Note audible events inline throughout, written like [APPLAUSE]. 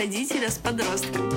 родителя с подростком.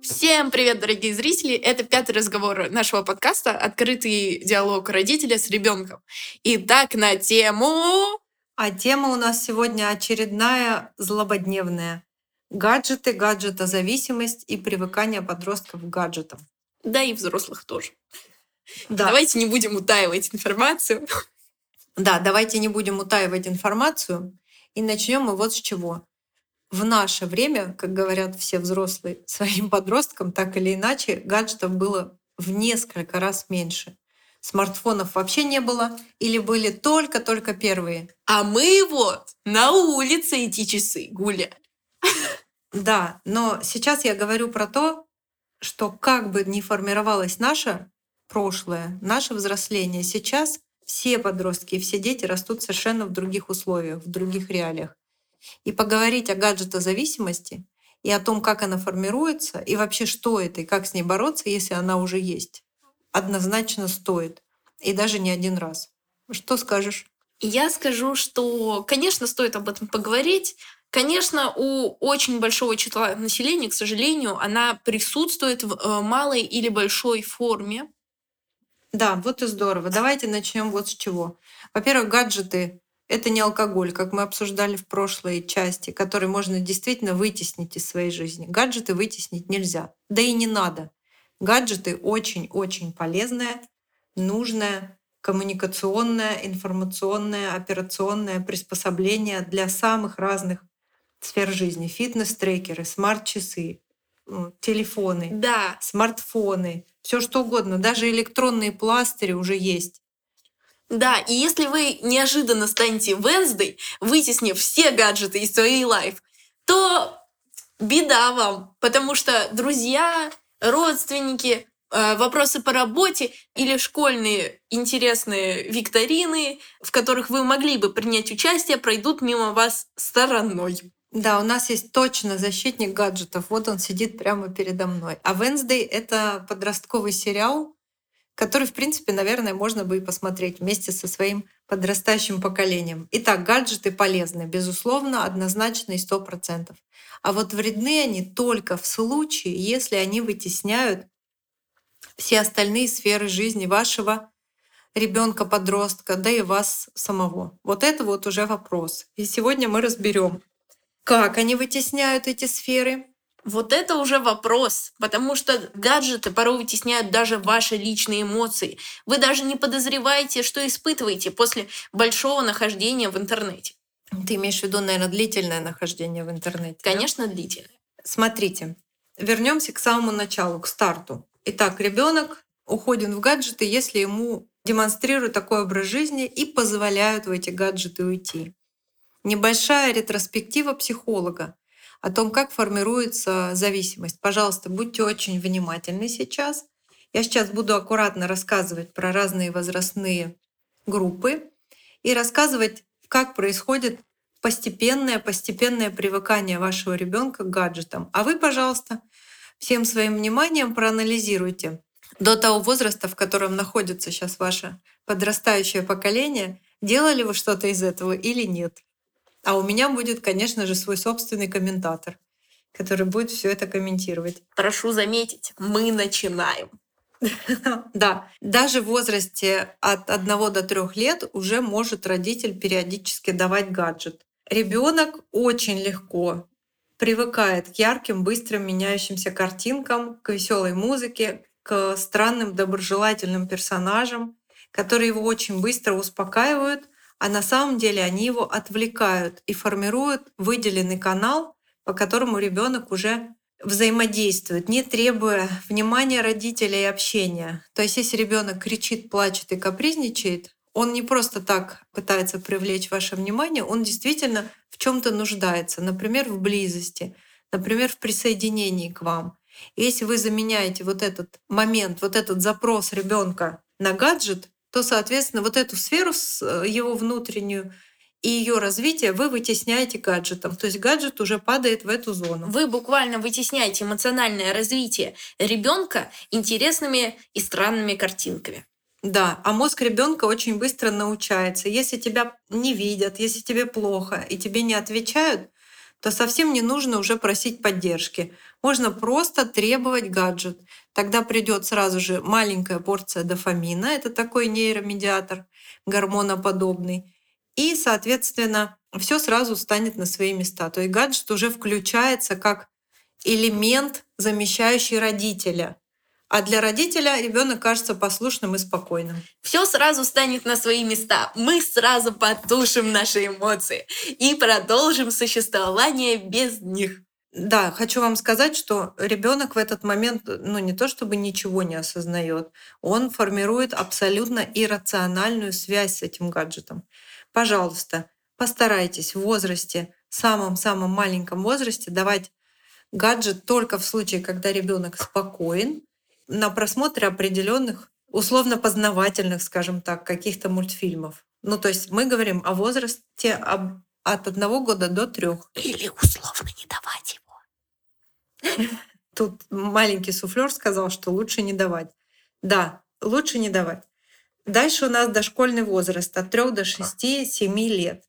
Всем привет, дорогие зрители! Это пятый разговор нашего подкаста «Открытый диалог родителя с ребенком». Итак, на тему... А тема у нас сегодня очередная злободневная. Гаджеты, гаджетозависимость и привыкание подростков к гаджетам. Да и взрослых тоже. Да. Давайте не будем утаивать информацию. Да, давайте не будем утаивать информацию. И начнем мы вот с чего. В наше время, как говорят все взрослые, [LAUGHS] своим подросткам так или иначе гаджетов было в несколько раз меньше. Смартфонов вообще не было или были только-только первые. А мы вот на улице эти часы гуляли. Да, но сейчас я говорю про то, что как бы ни формировалось наше прошлое, наше взросление, сейчас все подростки и все дети растут совершенно в других условиях, в других реалиях. И поговорить о гаджетозависимости и о том, как она формируется, и вообще что это, и как с ней бороться, если она уже есть, однозначно стоит. И даже не один раз. Что скажешь? Я скажу, что, конечно, стоит об этом поговорить, Конечно, у очень большого числа населения, к сожалению, она присутствует в э, малой или большой форме. Да, вот и здорово. Давайте начнем вот с чего. Во-первых, гаджеты — это не алкоголь, как мы обсуждали в прошлой части, который можно действительно вытеснить из своей жизни. Гаджеты вытеснить нельзя. Да и не надо. Гаджеты очень-очень полезное, нужное, коммуникационное, информационное, операционное приспособление для самых разных сфер жизни. Фитнес-трекеры, смарт-часы, телефоны, да. смартфоны, все что угодно. Даже электронные пластыри уже есть. Да, и если вы неожиданно станете Венсдей, вытеснив все гаджеты из своей лайф, то беда вам, потому что друзья, родственники, э, вопросы по работе или школьные интересные викторины, в которых вы могли бы принять участие, пройдут мимо вас стороной. Да, у нас есть точно защитник гаджетов. Вот он сидит прямо передо мной. А Wednesday — это подростковый сериал, который, в принципе, наверное, можно бы и посмотреть вместе со своим подрастающим поколением. Итак, гаджеты полезны, безусловно, однозначно и сто процентов. А вот вредны они только в случае, если они вытесняют все остальные сферы жизни вашего ребенка, подростка, да и вас самого. Вот это вот уже вопрос. И сегодня мы разберем, как они вытесняют эти сферы? Вот это уже вопрос, потому что гаджеты порой вытесняют даже ваши личные эмоции. Вы даже не подозреваете, что испытываете после большого нахождения в интернете. Ты имеешь в виду, наверное, длительное нахождение в интернете? Конечно, да? длительное. Смотрите, вернемся к самому началу, к старту. Итак, ребенок уходит в гаджеты, если ему демонстрируют такой образ жизни и позволяют в эти гаджеты уйти небольшая ретроспектива психолога о том, как формируется зависимость. Пожалуйста, будьте очень внимательны сейчас. Я сейчас буду аккуратно рассказывать про разные возрастные группы и рассказывать, как происходит постепенное, постепенное привыкание вашего ребенка к гаджетам. А вы, пожалуйста, всем своим вниманием проанализируйте до того возраста, в котором находится сейчас ваше подрастающее поколение, делали вы что-то из этого или нет. А у меня будет, конечно же, свой собственный комментатор, который будет все это комментировать. Прошу заметить, мы начинаем. [LAUGHS] Да, даже в возрасте от 1 до 3 лет уже может родитель периодически давать гаджет. Ребенок очень легко привыкает к ярким, быстрым меняющимся картинкам, к веселой музыке, к странным доброжелательным персонажам, которые его очень быстро успокаивают а на самом деле они его отвлекают и формируют выделенный канал, по которому ребенок уже взаимодействует, не требуя внимания родителей и общения. То есть если ребенок кричит, плачет и капризничает, он не просто так пытается привлечь ваше внимание, он действительно в чем-то нуждается, например, в близости, например, в присоединении к вам. И если вы заменяете вот этот момент, вот этот запрос ребенка на гаджет, то, соответственно, вот эту сферу его внутреннюю и ее развитие вы вытесняете гаджетом. То есть гаджет уже падает в эту зону. Вы буквально вытесняете эмоциональное развитие ребенка интересными и странными картинками. Да, а мозг ребенка очень быстро научается. Если тебя не видят, если тебе плохо и тебе не отвечают, то совсем не нужно уже просить поддержки. Можно просто требовать гаджет. Тогда придет сразу же маленькая порция дофамина, это такой нейромедиатор, гормоноподобный. И, соответственно, все сразу станет на свои места. То есть гаджет уже включается как элемент, замещающий родителя. А для родителя ребенок кажется послушным и спокойным. Все сразу станет на свои места. Мы сразу потушим наши эмоции и продолжим существование без них. Да, хочу вам сказать, что ребенок в этот момент, ну не то чтобы ничего не осознает, он формирует абсолютно иррациональную связь с этим гаджетом. Пожалуйста, постарайтесь в возрасте, самом-самом маленьком возрасте давать гаджет только в случае, когда ребенок спокоен, на просмотре определенных условно-познавательных, скажем так, каких-то мультфильмов. Ну, то есть мы говорим о возрасте от одного года до трех. Или условно не давать его. [LAUGHS] Тут маленький суфлер сказал, что лучше не давать. Да, лучше не давать. Дальше у нас дошкольный возраст от 3 до 6-7 лет.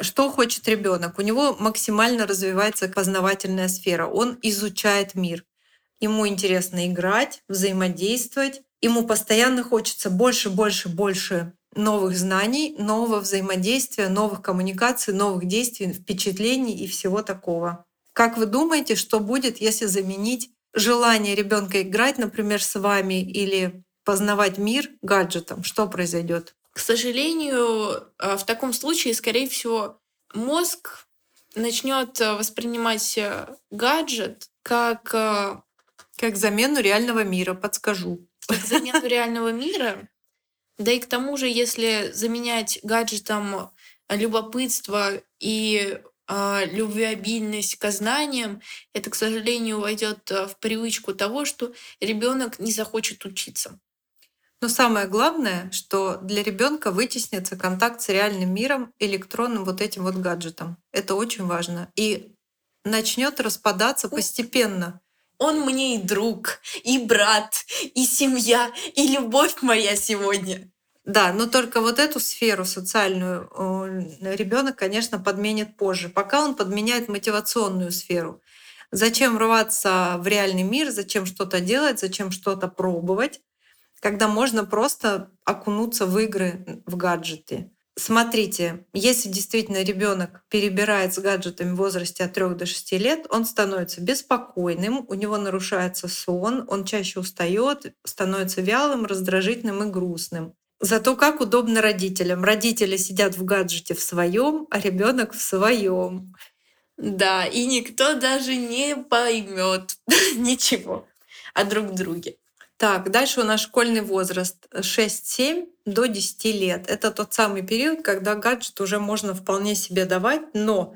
Что хочет ребенок? У него максимально развивается познавательная сфера. Он изучает мир. Ему интересно играть, взаимодействовать. Ему постоянно хочется больше, больше, больше новых знаний, нового взаимодействия, новых коммуникаций, новых действий, впечатлений и всего такого. Как вы думаете, что будет, если заменить желание ребенка играть, например, с вами или познавать мир гаджетом? Что произойдет? К сожалению, э, в таком случае, скорее всего, мозг начнет э, воспринимать э, гаджет как как замену реального мира, подскажу. Как замену реального мира. Да и к тому же, если заменять гаджетом любопытство и э, любвеобильность к знаниям, это, к сожалению, войдет в привычку того, что ребенок не захочет учиться. Но самое главное, что для ребенка вытеснится контакт с реальным миром электронным вот этим вот гаджетом. Это очень важно. И начнет распадаться постепенно он мне и друг, и брат, и семья, и любовь моя сегодня. Да, но только вот эту сферу социальную ребенок, конечно, подменит позже, пока он подменяет мотивационную сферу. Зачем рваться в реальный мир, зачем что-то делать, зачем что-то пробовать, когда можно просто окунуться в игры, в гаджеты. Смотрите, если действительно ребенок перебирает с гаджетами в возрасте от 3 до 6 лет, он становится беспокойным, у него нарушается сон, он чаще устает, становится вялым, раздражительным и грустным. Зато как удобно родителям. Родители сидят в гаджете в своем, а ребенок в своем. Да, и никто даже не поймет [LAUGHS] ничего о друг друге. Так, дальше у нас школьный возраст 6-7 до 10 лет. Это тот самый период, когда гаджет уже можно вполне себе давать, но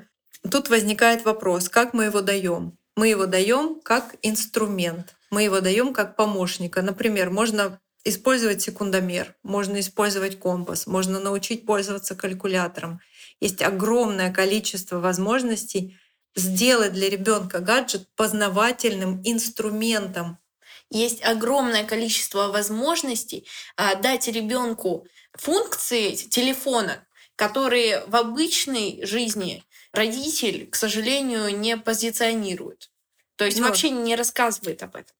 тут возникает вопрос, как мы его даем? Мы его даем как инструмент, мы его даем как помощника. Например, можно использовать секундомер, можно использовать компас, можно научить пользоваться калькулятором. Есть огромное количество возможностей сделать для ребенка гаджет познавательным инструментом, есть огромное количество возможностей а, дать ребенку функции телефона, которые в обычной жизни родитель, к сожалению, не позиционирует. То есть ну, вообще не рассказывает об этом.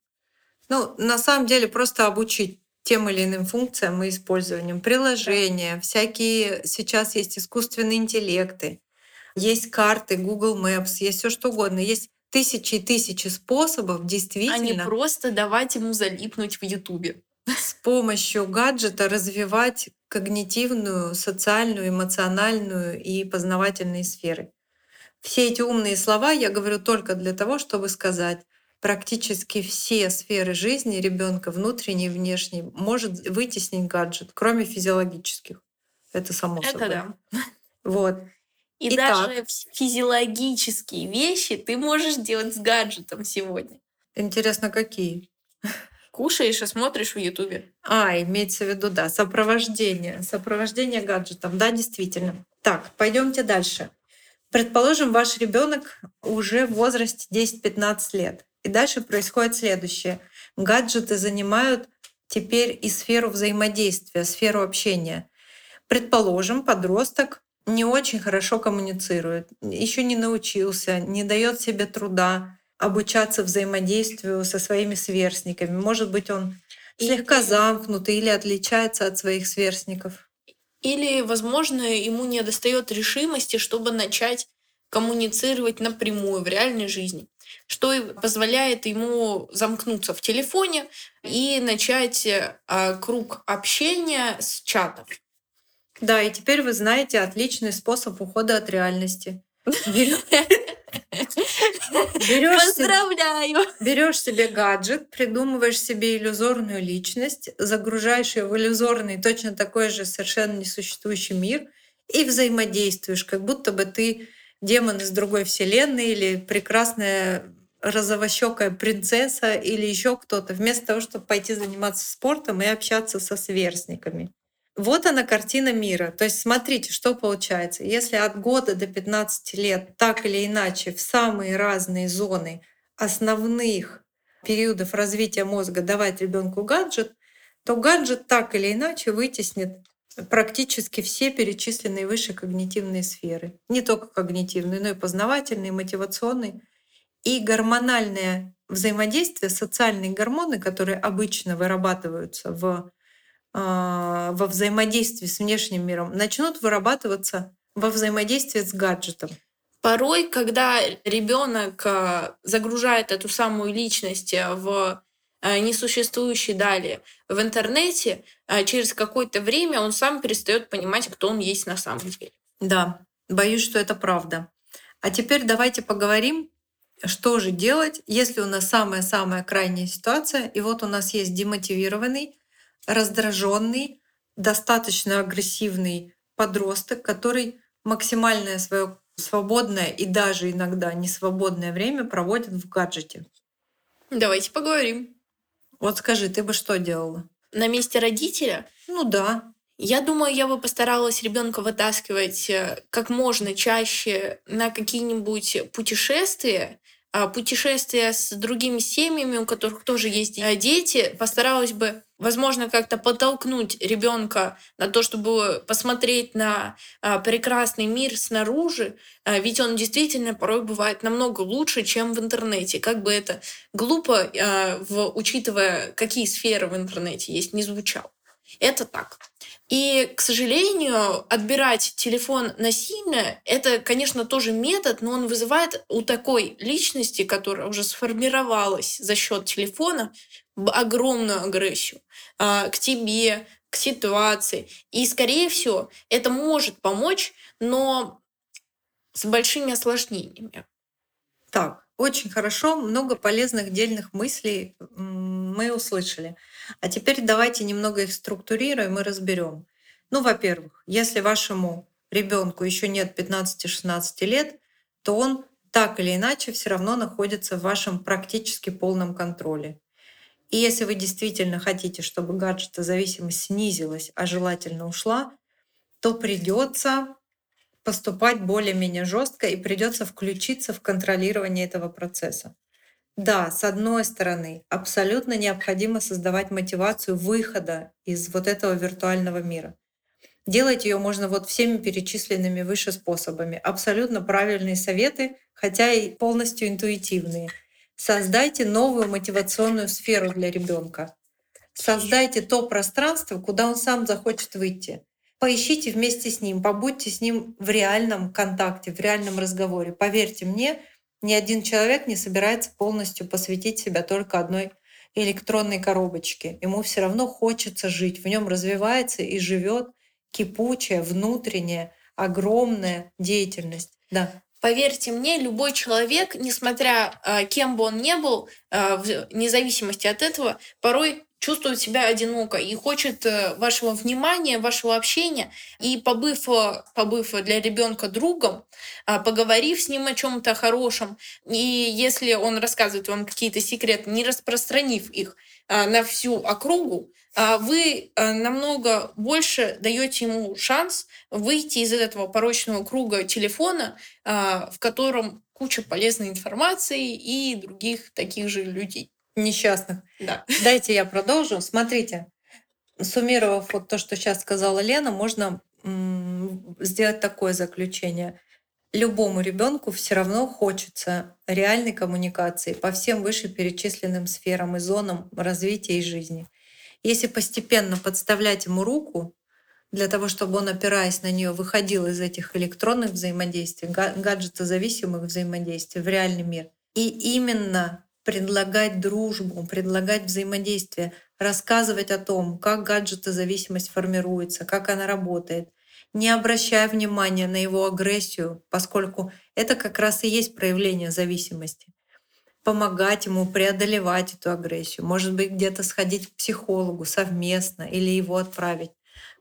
Ну, на самом деле, просто обучить тем или иным функциям и использованием. Приложения, да. всякие сейчас есть искусственные интеллекты, есть карты, Google Maps, есть все что угодно. Есть тысячи и тысячи способов действительно... А не просто давать ему залипнуть в Ютубе. С помощью гаджета развивать когнитивную, социальную, эмоциональную и познавательные сферы. Все эти умные слова я говорю только для того, чтобы сказать, практически все сферы жизни ребенка, внутренней и внешней, может вытеснить гаджет, кроме физиологических. Это само Это собой. да. Вот. И Итак. даже физиологические вещи ты можешь делать с гаджетом сегодня. Интересно, какие? [LAUGHS] Кушаешь и смотришь в Ютубе. А, имеется в виду, да, сопровождение. Сопровождение гаджетом. Да, действительно. Так, пойдемте дальше. Предположим, ваш ребенок уже в возрасте 10-15 лет. И дальше происходит следующее. Гаджеты занимают теперь и сферу взаимодействия, сферу общения. Предположим, подросток не очень хорошо коммуницирует, еще не научился, не дает себе труда обучаться взаимодействию со своими сверстниками. Может быть, он слегка замкнутый или отличается от своих сверстников. Или, возможно, ему не достает решимости, чтобы начать коммуницировать напрямую в реальной жизни, что и позволяет ему замкнуться в телефоне и начать а, круг общения с чатов. Да, и теперь вы знаете отличный способ ухода от реальности. Берешь [LAUGHS] Поздравляю! Берешь себе гаджет, придумываешь себе иллюзорную личность, загружаешь ее в иллюзорный, точно такой же совершенно несуществующий мир и взаимодействуешь, как будто бы ты демон из другой вселенной или прекрасная розовощекая принцесса или еще кто-то, вместо того, чтобы пойти заниматься спортом и общаться со сверстниками. Вот она картина мира. То есть смотрите, что получается. Если от года до 15 лет так или иначе в самые разные зоны основных периодов развития мозга давать ребенку гаджет, то гаджет так или иначе вытеснит практически все перечисленные выше когнитивные сферы. Не только когнитивные, но и познавательные, мотивационные. И гормональное взаимодействие, социальные гормоны, которые обычно вырабатываются в во взаимодействии с внешним миром начнут вырабатываться во взаимодействии с гаджетом. Порой, когда ребенок а, загружает эту самую личность а, в несуществующий далее в интернете, через какое-то время он сам перестает понимать, кто он есть на самом деле. Да, боюсь, что это правда. А теперь давайте поговорим, что же делать, если у нас самая-самая крайняя ситуация, и вот у нас есть демотивированный, раздраженный, достаточно агрессивный подросток, который максимальное свое свободное и даже иногда несвободное время проводит в гаджете. Давайте поговорим. Вот скажи, ты бы что делала? На месте родителя? Ну да. Я думаю, я бы постаралась ребенка вытаскивать э, как можно чаще на какие-нибудь путешествия, а, путешествия с другими семьями, у которых тоже есть э, дети, постаралась бы, возможно, как-то подтолкнуть ребенка на то, чтобы посмотреть на а, прекрасный мир снаружи, а, ведь он действительно порой бывает намного лучше, чем в интернете. Как бы это глупо, в, учитывая, какие сферы в интернете есть, не звучало. Это так. И, к сожалению, отбирать телефон насильно — это, конечно, тоже метод, но он вызывает у такой личности, которая уже сформировалась за счет телефона, огромную агрессию а, к тебе, к ситуации. И, скорее всего, это может помочь, но с большими осложнениями. Так, очень хорошо, много полезных дельных мыслей мы услышали. А теперь давайте немного их структурируем и разберем. Ну, во-первых, если вашему ребенку еще нет 15-16 лет, то он так или иначе все равно находится в вашем практически полном контроле. И если вы действительно хотите, чтобы гаджетозависимость снизилась, а желательно ушла, то придется поступать более-менее жестко и придется включиться в контролирование этого процесса. Да, с одной стороны, абсолютно необходимо создавать мотивацию выхода из вот этого виртуального мира. Делать ее можно вот всеми перечисленными выше способами. Абсолютно правильные советы, хотя и полностью интуитивные. Создайте новую мотивационную сферу для ребенка. Создайте то пространство, куда он сам захочет выйти. Поищите вместе с ним, побудьте с ним в реальном контакте, в реальном разговоре. Поверьте мне, ни один человек не собирается полностью посвятить себя только одной электронной коробочке. Ему все равно хочется жить, в нем развивается и живет кипучая, внутренняя, огромная деятельность. Да. Поверьте мне, любой человек, несмотря а, кем бы он ни был, а, вне зависимости от этого, порой чувствует себя одиноко и хочет э, вашего внимания, вашего общения, и побыв, э, побыв для ребенка другом, а, поговорив с ним о чем-то хорошем, и если он рассказывает вам какие-то секреты, не распространив их а, на всю округу, а, вы намного больше даете ему шанс выйти из этого порочного круга телефона, в котором куча полезной информации и других таких же людей несчастных. Да. Дайте я продолжу. Смотрите, суммировав вот то, что сейчас сказала Лена, можно сделать такое заключение. Любому ребенку все равно хочется реальной коммуникации по всем вышеперечисленным сферам и зонам развития и жизни. Если постепенно подставлять ему руку для того, чтобы он, опираясь на нее, выходил из этих электронных взаимодействий, гаджетозависимых взаимодействий в реальный мир, и именно предлагать дружбу, предлагать взаимодействие, рассказывать о том, как гаджетозависимость формируется, как она работает, не обращая внимания на его агрессию, поскольку это как раз и есть проявление зависимости. Помогать ему преодолевать эту агрессию, может быть, где-то сходить к психологу совместно или его отправить.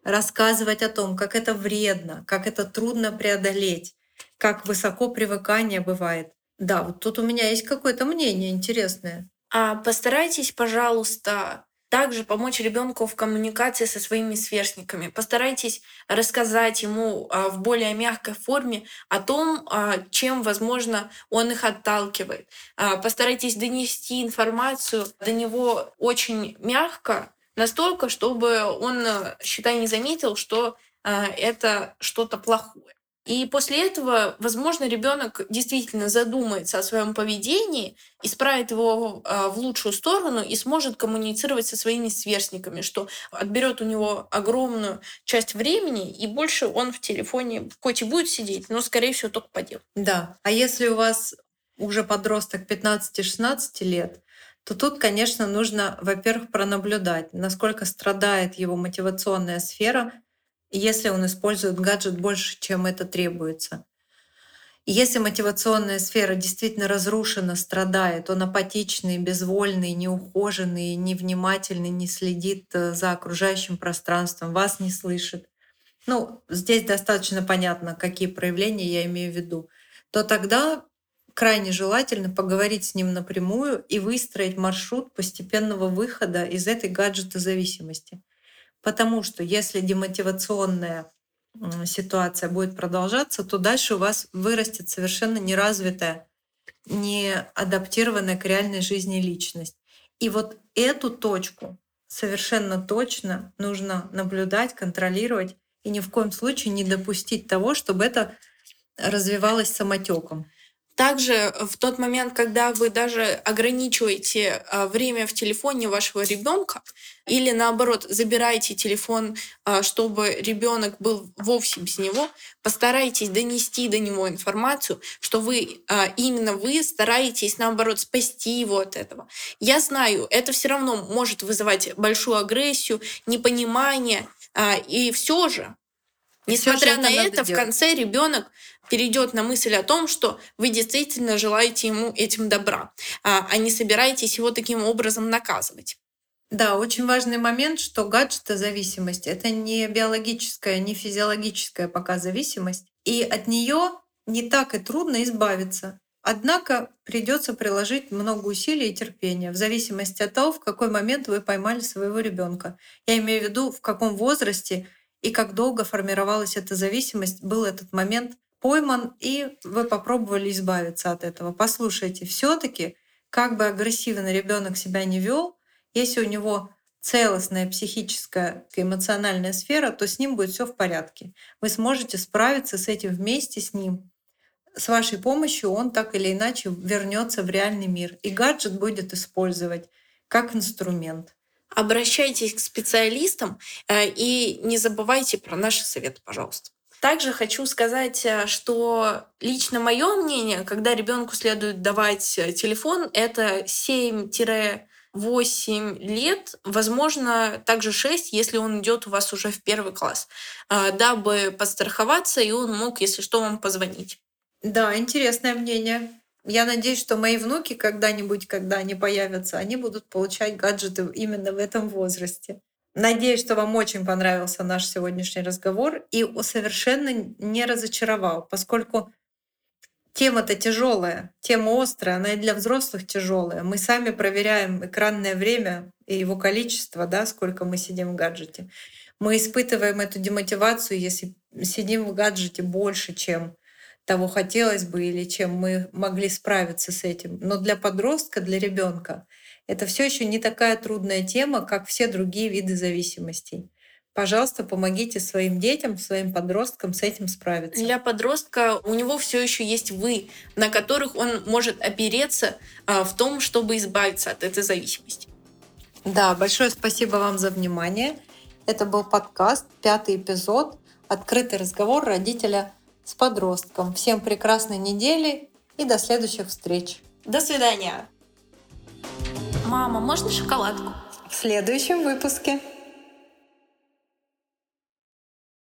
Рассказывать о том, как это вредно, как это трудно преодолеть, как высоко привыкание бывает. Да, вот тут у меня есть какое-то мнение интересное. А постарайтесь, пожалуйста, также помочь ребенку в коммуникации со своими сверстниками. Постарайтесь рассказать ему а, в более мягкой форме о том, а, чем, возможно, он их отталкивает. А, постарайтесь донести информацию до него очень мягко, настолько, чтобы он, считай, не заметил, что это что-то плохое. И после этого, возможно, ребенок действительно задумается о своем поведении, исправит его а, в лучшую сторону и сможет коммуницировать со своими сверстниками, что отберет у него огромную часть времени, и больше он в телефоне хоть и будет сидеть, но, скорее всего, только по делу. Да. А если у вас уже подросток 15-16 лет, то тут, конечно, нужно, во-первых, пронаблюдать, насколько страдает его мотивационная сфера, если он использует гаджет больше, чем это требуется. если мотивационная сфера действительно разрушена, страдает, он апатичный, безвольный, неухоженный, невнимательный, не следит э, за окружающим пространством, вас не слышит, ну, здесь достаточно понятно, какие проявления я имею в виду, то тогда крайне желательно поговорить с ним напрямую и выстроить маршрут постепенного выхода из этой гаджета зависимости. Потому что если демотивационная ситуация будет продолжаться, то дальше у вас вырастет совершенно неразвитая, не адаптированная к реальной жизни личность. И вот эту точку совершенно точно нужно наблюдать, контролировать и ни в коем случае не допустить того, чтобы это развивалось самотеком. Также в тот момент, когда вы даже ограничиваете а, время в телефоне вашего ребенка, или наоборот забираете телефон, а, чтобы ребенок был вовсе без него, постарайтесь донести до него информацию, что вы а, именно вы стараетесь наоборот спасти его от этого. Я знаю, это все равно может вызывать большую агрессию, непонимание, и все же Несмотря на это, в конце ребенок перейдет на мысль о том, что вы действительно желаете ему этим добра, а, а не собираетесь его таким образом наказывать. Да, очень важный момент, что гаджетозависимость — это не биологическая, не физиологическая пока зависимость, и от нее не так и трудно избавиться. Однако придется приложить много усилий и терпения в зависимости от того, в какой момент вы поймали своего ребенка. Я имею в виду, в каком возрасте и как долго формировалась эта зависимость, был этот момент пойман, и вы попробовали избавиться от этого. Послушайте, все-таки, как бы агрессивно ребенок себя не вел, если у него целостная психическая эмоциональная сфера, то с ним будет все в порядке. Вы сможете справиться с этим вместе с ним. С вашей помощью он так или иначе вернется в реальный мир. И гаджет будет использовать как инструмент. Обращайтесь к специалистам э, и не забывайте про наши советы, пожалуйста. Также хочу сказать, э, что лично мое мнение, когда ребенку следует давать э, телефон, это 7 8 лет, возможно, также 6, если он идет у вас уже в первый класс, дабы подстраховаться, и он мог, если что, вам позвонить. Да, интересное мнение. Я надеюсь, что мои внуки когда-нибудь, когда они появятся, они будут получать гаджеты именно в этом возрасте. Надеюсь, что вам очень понравился наш сегодняшний разговор и совершенно не разочаровал, поскольку тема-то тяжелая, тема острая, она и для взрослых тяжелая. Мы сами проверяем экранное время и его количество, да, сколько мы сидим в гаджете. Мы испытываем эту демотивацию, если сидим в гаджете больше, чем того хотелось бы или чем мы могли справиться с этим. Но для подростка, для ребенка это все еще не такая трудная тема, как все другие виды зависимостей. Пожалуйста, помогите своим детям, своим подросткам с этим справиться. Для подростка у него все еще есть вы, на которых он может опереться а, в том, чтобы избавиться от этой зависимости. Да, большое спасибо вам за внимание. Это был подкаст, пятый эпизод, открытый разговор родителя с подростком. Всем прекрасной недели и до следующих встреч. До свидания. Мама, можно шоколадку? В следующем выпуске.